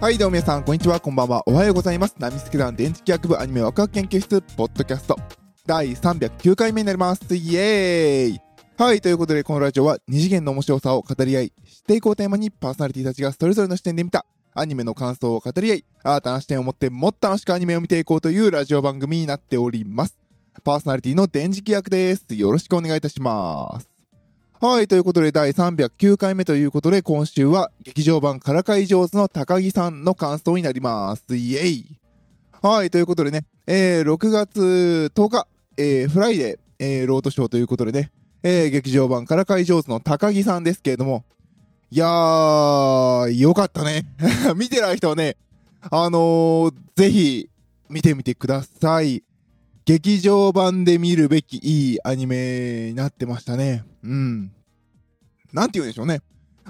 はい、どうも皆さん、こんにちは、こんばんは、おはようございます。ナミスケ団電磁気学部アニメワクワク研究室、ポッドキャスト、第309回目になります。イエーイはい、ということで、このラジオは、二次元の面白さを語り合い、知っていこうテーマに、パーソナリティたちがそれぞれの視点で見た、アニメの感想を語り合い、新たな視点を持って、もっと楽しくアニメを見ていこうというラジオ番組になっております。パーソナリティの電磁気役です。よろしくお願いいたします。はい、ということで第309回目ということで今週は劇場版からかい上手の高木さんの感想になります。イエイはい、ということでね、えー、6月10日、えー、フライデー、えー、ロードショーということでね、えー、劇場版からかい上手の高木さんですけれども、いやー、よかったね。見てない人はね、あのー、ぜひ見てみてください。劇場版で見るべきいいアニメになってましたね。うん。なんて言うんでしょうね。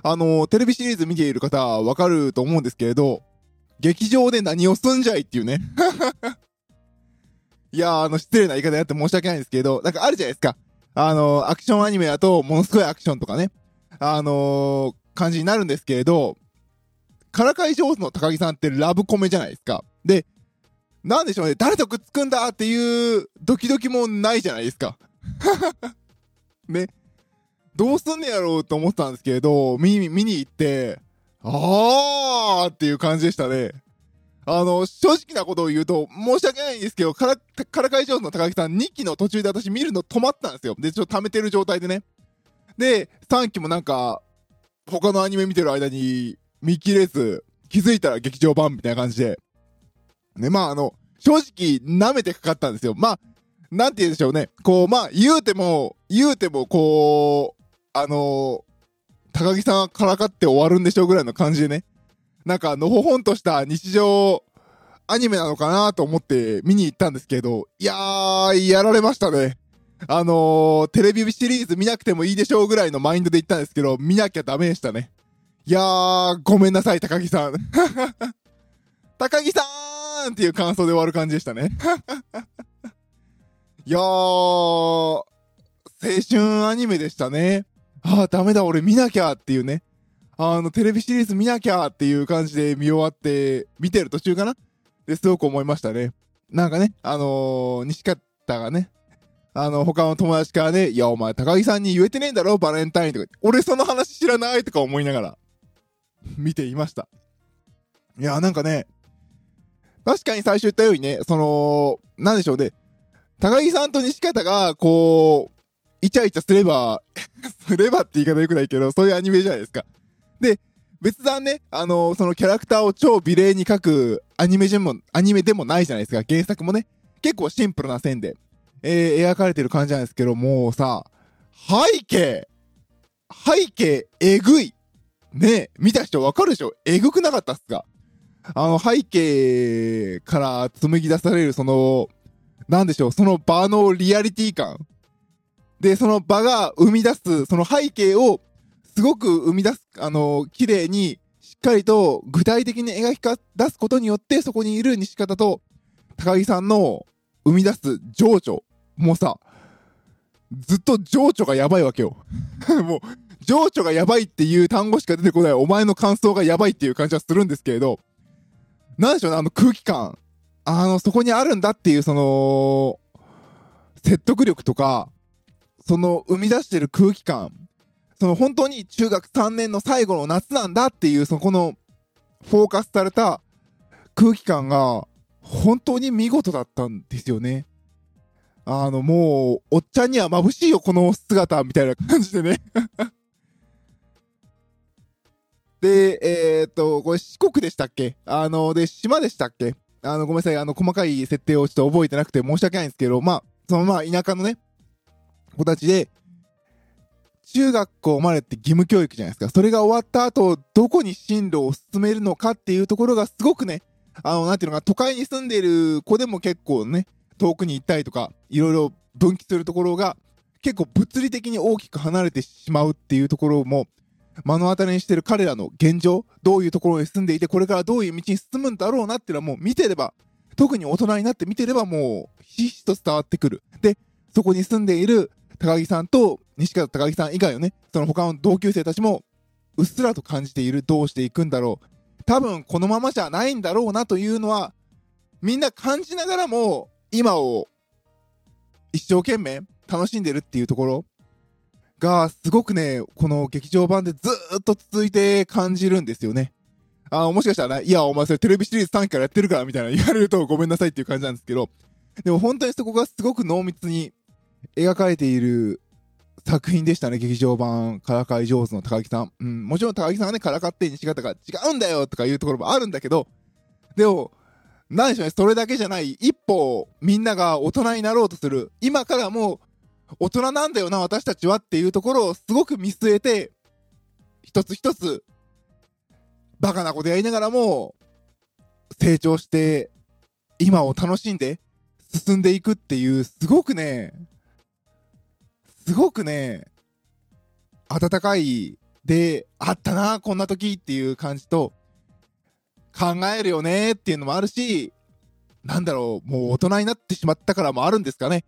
あの、テレビシリーズ見ている方はわかると思うんですけれど、劇場で何をすんじゃいっていうね。いや、あの、失礼な言い方やって申し訳ないんですけど、なんかあるじゃないですか。あの、アクションアニメだと、ものすごいアクションとかね、あのー、感じになるんですけれど、からかい上手の高木さんってラブコメじゃないですか。で、なんでしょうね、誰とくっつくんだっていうドキドキもないじゃないですか。ね。どうすんねやろうと思ったんですけど、見に、見に行って、あーっていう感じでしたね。あの、正直なことを言うと、申し訳ないんですけど、から、からかい上手の高木さん2期の途中で私見るの止まったんですよ。で、ちょっと溜めてる状態でね。で、3期もなんか、他のアニメ見てる間に見切れず、気づいたら劇場版みたいな感じで。ね、まああの、正直舐めてかかったんですよ。まあ、なんて言うんでしょうね。こう、まあ、言うても、言うても、こう、あの高木さんはからかって終わるんでしょうぐらいの感じでね。なんか、のほほんとした日常アニメなのかなと思って見に行ったんですけど、いやー、やられましたね。あのー、テレビシリーズ見なくてもいいでしょうぐらいのマインドで行ったんですけど、見なきゃダメでしたね。いやー、ごめんなさい、高木さん。高木さんーんっていう感想で終わる感じでしたね。いやー、青春アニメでしたね。あー、ダメだ、俺見なきゃっていうね。あの、テレビシリーズ見なきゃっていう感じで見終わって、見てる途中かなですごく思いましたね。なんかね、あのー、西方がね、あの、他の友達からね、いや、お前、高木さんに言えてねえんだろ、バレンタインとか。俺その話知らないとか思いながら、見ていました。いや、なんかね、確かに最初言ったようにね、その、なんでしょうね、高木さんと西方が、こう、イチャイチャすれば、すればって言い方良くないけど、そういうアニメじゃないですか。で、別段ね、あのそのキャラクターを超美麗に描くアニメでも、アニメでもないじゃないですか。原作もね、結構シンプルな線で、えー、描かれてる感じなんですけど、もうさ、背景背景、えぐい。ね見た人わかるでしょ？えぐくなかったっすか？あの、背景から紡ぎ出される、その、なんでしょう、その場のリアリティ感。で、その場が生み出す、その背景を、すごく生み出す、あの、綺麗に、しっかりと具体的に描きか出すことによって、そこにいる西方と高木さんの生み出す情緒。もさ、ずっと情緒がやばいわけよ。もう、情緒がやばいっていう単語しか出てこない、お前の感想がやばいっていう感じはするんですけれど、なんでしょうね、あの空気感。あの、そこにあるんだっていう、その、説得力とか、その生み出してる空気感。その本当に中学3年の最後の夏なんだっていう、そこのフォーカスされた空気感が本当に見事だったんですよね。あの、もう、おっちゃんには眩しいよ、この姿、みたいな感じでね。で、えー、っと、これ四国でしたっけ？あの、で、島でしたっけ？あの、ごめんなさい、あの、細かい設定をちょっと覚えてなくて申し訳ないんですけど、まあ、そのまあ、田舎のね、子たちで、中学校までって義務教育じゃないですか。それが終わった後、どこに進路を進めるのかっていうところがすごくね、あの、なんていうのか、都会に住んでいる子でも結構ね、遠くに行ったりとか、いろいろ分岐するところが、結構物理的に大きく離れてしまうっていうところも、目の当たりにしてる彼らの現状、どういうところに住んでいて、これからどういう道に進むんだろうなっていうのはもう見てれば、特に大人になって見てればもう、ひしひしと伝わってくる。で、そこに住んでいる高木さんと西方高木さん以外のね、その他の同級生たちも、うっすらと感じている、どうしていくんだろう。多分このままじゃないんだろうなというのは、みんな感じながらも、今を一生懸命楽しんでるっていうところが、すごくね、この劇場版でずっと続いて感じるんですよね。あもしかしたらね、いや、お前それテレビシリーズ3期からやってるからみたいな言われるとごめんなさいっていう感じなんですけど、でも本当にそこがすごく濃密に描かれている作品でしたね、劇場版、からかい上手の高木さん。うん、もちろん高木さんがね、からかって西方が違うんだよとかいうところもあるんだけど、でも、なんでしょうね、それだけじゃない、一歩、みんなが大人になろうとする、今からもう、大人なんだよな、私たちはっていうところをすごく見据えて、一つ一つ、バカなことやりながらも、成長して、今を楽しんで、進んでいくっていう、すごくね、すごくね、温かいで、あったな、こんな時っていう感じと、考えるよねっていうのもあるし、なんだろう、もう大人になってしまったからもあるんですかね。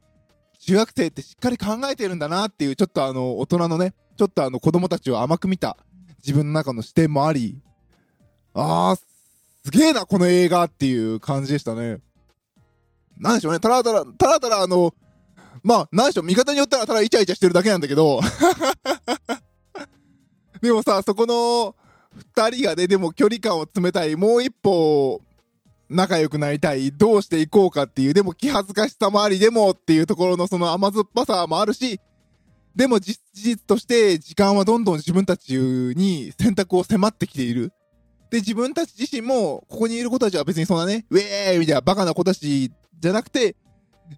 中学生ってしっかり考えてるんだなっていう、ちょっとあの、大人のね、ちょっとあの、子供たちを甘く見た自分の中の視点もあり、あー、すげえな、この映画っていう感じでしたね。なんでしょうね、たらたら、たらたらあの、まあ、なんでしょう、味方によったらただイチャイチャしてるだけなんだけど、でもさ、そこの、二人がね、でも距離感を詰めたい、もう一歩、仲良くなりたい、どうしていこうかっていう、でも気恥ずかしさもあり、でもっていうところのその甘酸っぱさもあるし、でも事実として時間はどんどん自分たちに選択を迫ってきている。で、自分たち自身も、ここにいる子たちは別にそんなね、ウェーイみたいなバカな子たちじゃなくて、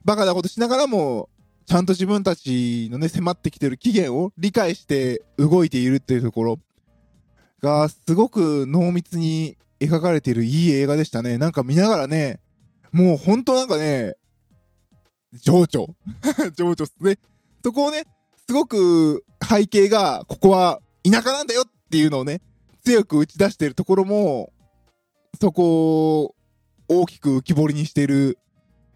バカなことしながらも、ちゃんと自分たちのね、迫ってきてる期限を理解して動いているっていうところが、すごく濃密に描かれているいい映画でしたね。なんか見ながらね、もうほんとなんかね、情緒。情緒っすね。そこをね、すごく背景が、ここは田舎なんだよっていうのをね、強く打ち出してるところも、そこを大きく浮き彫りにしてる、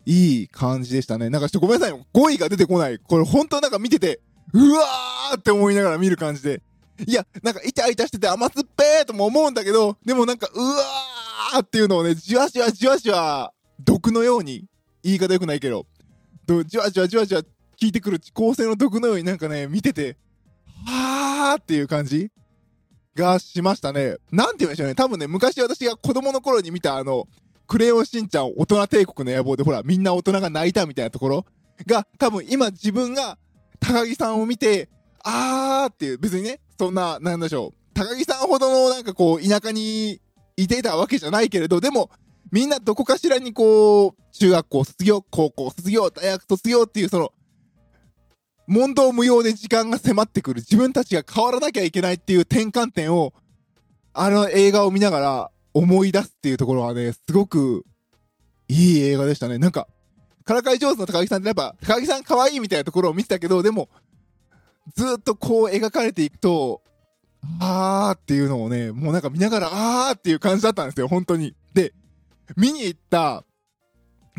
いい感じでしたね。なんかちょっとごめんなさい。語彙が出てこない。これ本当なんか見てて、うわーって思いながら見る感じで。いや、なんかイチャイチャしてて甘酸っぱーとも思うんだけど、でもなんか、うわーっていうのをね、じわじわじわじわ、毒のように、言い方良くないけど、じわじわじわじわ聞いてくる構成の毒のようになんかね、見てて、はーっていう感じがしましたね。なんて言うんでしょうね。多分ね、昔私が子供の頃に見たあの、クレヨンしんちゃん大人帝国の野望でほら、みんな大人が泣いたみたいなところが、多分今自分が高木さんを見て、あーっていう、別にね、そんな、なんでしょう。高木さんほどのなんかこう、田舎にいていたわけじゃないけれど、でも、みんなどこかしらにこう、中学校卒業、高校卒業、大学卒業っていうその、問答無用で時間が迫ってくる。自分たちが変わらなきゃいけないっていう転換点を、あの映画を見ながら思い出すっていうところはね、すごくいい映画でしたね。なんか、からかい上手の高木さんってやっぱ、高木さん可愛いみたいなところを見てたけど、でも、ずっとこう描かれていくと、あーっていうのをね、もうなんか見ながら、あーっていう感じだったんですよ、本当に。で、見に行った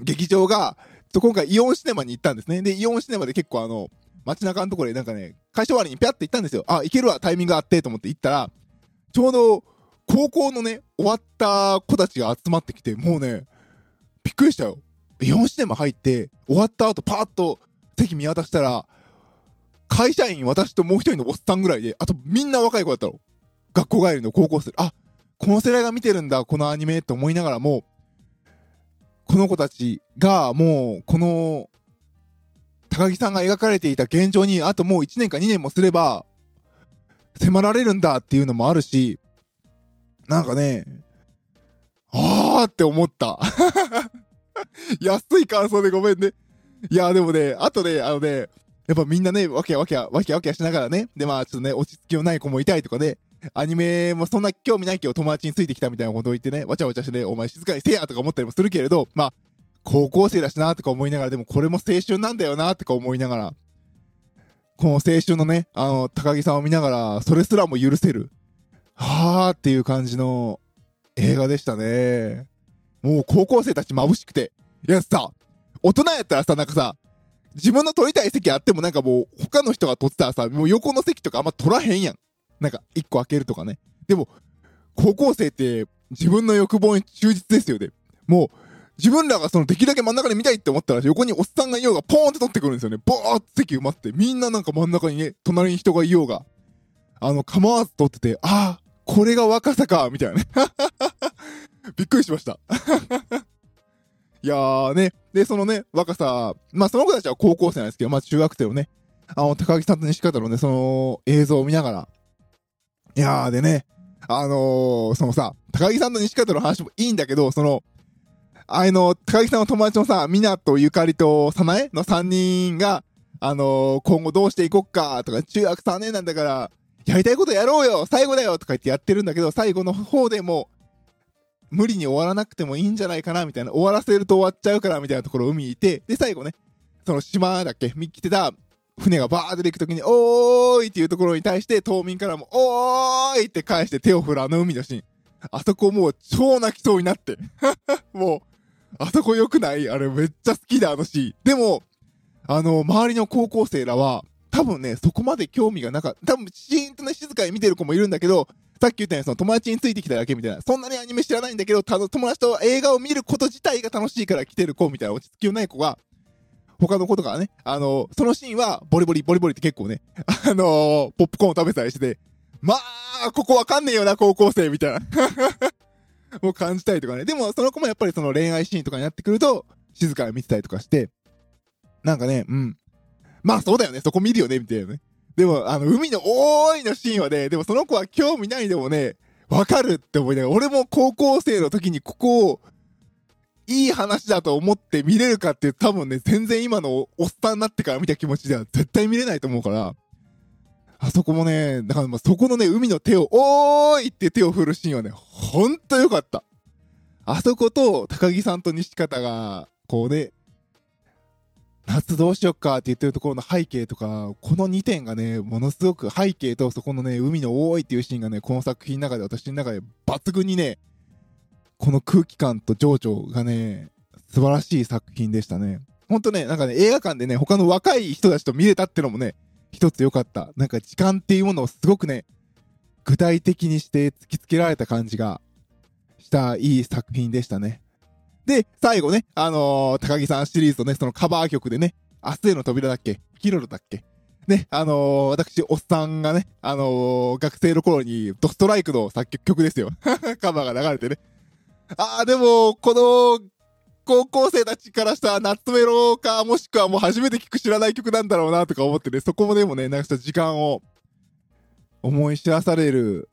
劇場が、今回イオンシネマに行ったんですね。で、イオンシネマで結構あの、街中のところでなんかね、会社終わりにピャって行ったんですよ。あ、行けるわ、タイミングあってと思って行ったら、ちょうど、高校のね、終わった子たちが集まってきて、もうね、びっくりしたよ。イオンシネマ入って、終わった後パーッと席見渡したら、会社員、私ともう一人のおっさんぐらいで、あとみんな若い子だったの。学校帰りの高校生。あ、この世代が見てるんだ、このアニメって思いながらも、この子たちがもう、この、高木さんが描かれていた現状に、あともう1年か2年もすれば、迫られるんだっていうのもあるし、なんかね、あーって思った。安い感想でごめんね。いや、でもね、あとね、あのね、やっぱみんなね、わけわけわけわけしながらね、で、まあちょっとね、落ち着きのない子もいたりとかね、アニメもそんな興味ないけど友達についてきたみたいなことを言ってね、わちゃわちゃしてね、お前静かにせやとか思ったりもするけれど、まあ、高校生だしなとか思いながら、でもこれも青春なんだよなとか思いながら、この青春のね、あの、高木さんを見ながら、それすらも許せる、はーっていう感じの映画でしたね。もう高校生たち眩しくて。いやさ、大人やったらさ、なんかさ、自分の取りたい席あってもなんかもう他の人が取ってたらさ、もう横の席とかあんま取らへんやん。なんか一個開けるとかね。でも、高校生って自分の欲望に忠実ですよね。もう、自分らがそのできるだけ真ん中で見たいって思ったら、横におっさんがいようがポーンって取ってくるんですよね。ボーって席埋まって、みんななんか真ん中にね、隣に人がいようが、あの、構わず取ってて、ああ、これが若さか、みたいなね。びっくりしました。いやーね。で、そのね、若さ、まあその子たちは高校生なんですけど、まあ中学生のね、あの、高木さんと西方のね、その映像を見ながら、いやーでね、あのー、そのさ、高木さんと西方の話もいいんだけど、その、あの、高木さんの友達のさ、みなとゆかりとさなえの3人が、あのー、今後どうしていこっかとか、中学3年なんだから、やりたいことやろうよ最後だよとか言ってやってるんだけど、最後の方でも無理に終わらなくてもいいんじゃないかなみたいな、終わらせると終わっちゃうからみたいなところ海にいて、で、最後ね、その島だっけ見来てた船がバーって出てくときに、おーいっていうところに対して、島民からも、おーいって返して手を振るあの海のシーン。あそこもう超泣きそうになって。もう、あそこ良くない？あれめっちゃ好きだ、あのシーン。でも、あの、周りの高校生らは、多分ね、そこまで興味がなかった。多分、シーンとね、静かに見てる子もいるんだけど、さっき言ったようにその友達についてきただけみたいな。そんなにアニメ知らないんだけど、た友達と映画を見ること自体が楽しいから来てる子みたいな落ち着きのない子が、他の子とかね、あの、そのシーンは、ボリボリ、ボリボリって結構ね、あのー、ポップコーンを食べたりしてて、まあ、ここわかんねえよな、高校生、みたいな。もう感じたりとかね。でも、その子もやっぱりその恋愛シーンとかになってくると、静かに見てたりとかして、なんかね、うん。まあそうだよね、そこ見るよね、みたいなね。でも、あの、海の多いのシーンはね、でもその子は興味ないでもね、わかるって思いながら、俺も高校生の時にここを、いい話だと思って見れるかっていう多分ね、全然今のおっさんになってから見た気持ちでは絶対見れないと思うから、あそこもね、だからまあそこのね、海の手を、おーいって手を振るシーンはね、ほんとよかった。あそこと高木さんと西方が、こうね、夏どうしよっかって言ってるところの背景とか、この2点がね、ものすごく背景とそこのね、海の多いっていうシーンがね、この作品の中で私の中で抜群にね、この空気感と情緒がね、素晴らしい作品でしたね。ほんとね、なんかね、映画館でね、他の若い人たちと見れたってのもね、一つ良かった。なんか時間っていうものをすごくね、具体的にして突きつけられた感じがしたいい作品でしたね。で、最後ね、あのー、高木さんシリーズのね、そのカバー曲でね、明日への扉だっけ？キロロだっけ？ね、あのー、私、おっさんがね、あのー、学生の頃にドストライクの作曲曲ですよ。カバーが流れてね。ああ、でも、この、高校生たちからしたら夏メロか、もしくはもう初めて聴く知らない曲なんだろうなとか思ってね、そこもでもね、なんか時間を思い知らされる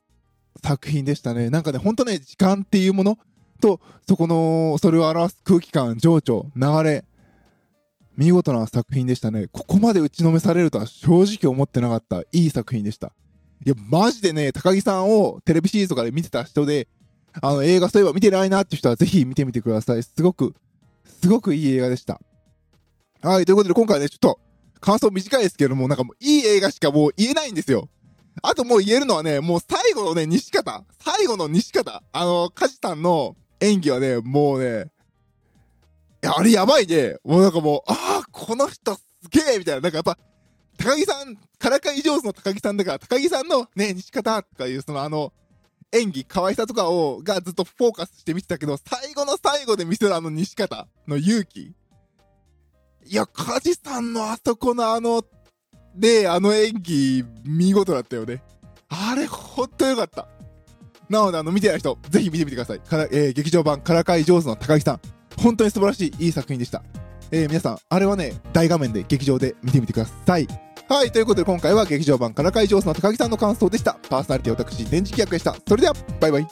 作品でしたね。なんかね、ほんとね、時間っていうものと、そこの、それを表す空気感、情緒、流れ、見事な作品でしたね。ここまで打ちのめされるとは正直思ってなかったいい作品でした。いや、マジでね、高木さんをテレビシリーズとかで見てた人で、あの、映画そういえば見てないなって人はぜひ見てみてください。すごく、すごくいい映画でした。はい、ということで今回ね、ちょっと、感想短いですけども、なんかもういい映画しかもう言えないんですよ。あともう言えるのはね、もう最後のね、西方。最後の西方。あの、カジさんの演技はね、もうね、あれやばいね。もうなんかもう、ああ、この人すげえみたいな。なんかやっぱ、高木さん、からかい上手の高木さんだから、高木さんのね、西方とかいう、そのあの、演技、可愛さとかを、がずっとフォーカスして見てたけど、最後の最後で見せるあの西方の勇気。いや、梶さんのあそこのあの、で、あの演技、見事だったよね。あれ、ほんとよかった。なので、あの、見てない人、ぜひ見てみてください。から、えー、劇場版、からかい上手の高木さん。本当に素晴らしい、いい作品でした。えー、皆さん、あれはね、大画面で劇場で見てみてください。はい、ということで今回は劇場版からかい上手の高木さんの感想でした。パーソナリティ私、電磁気役でした。それでは、バイバイ。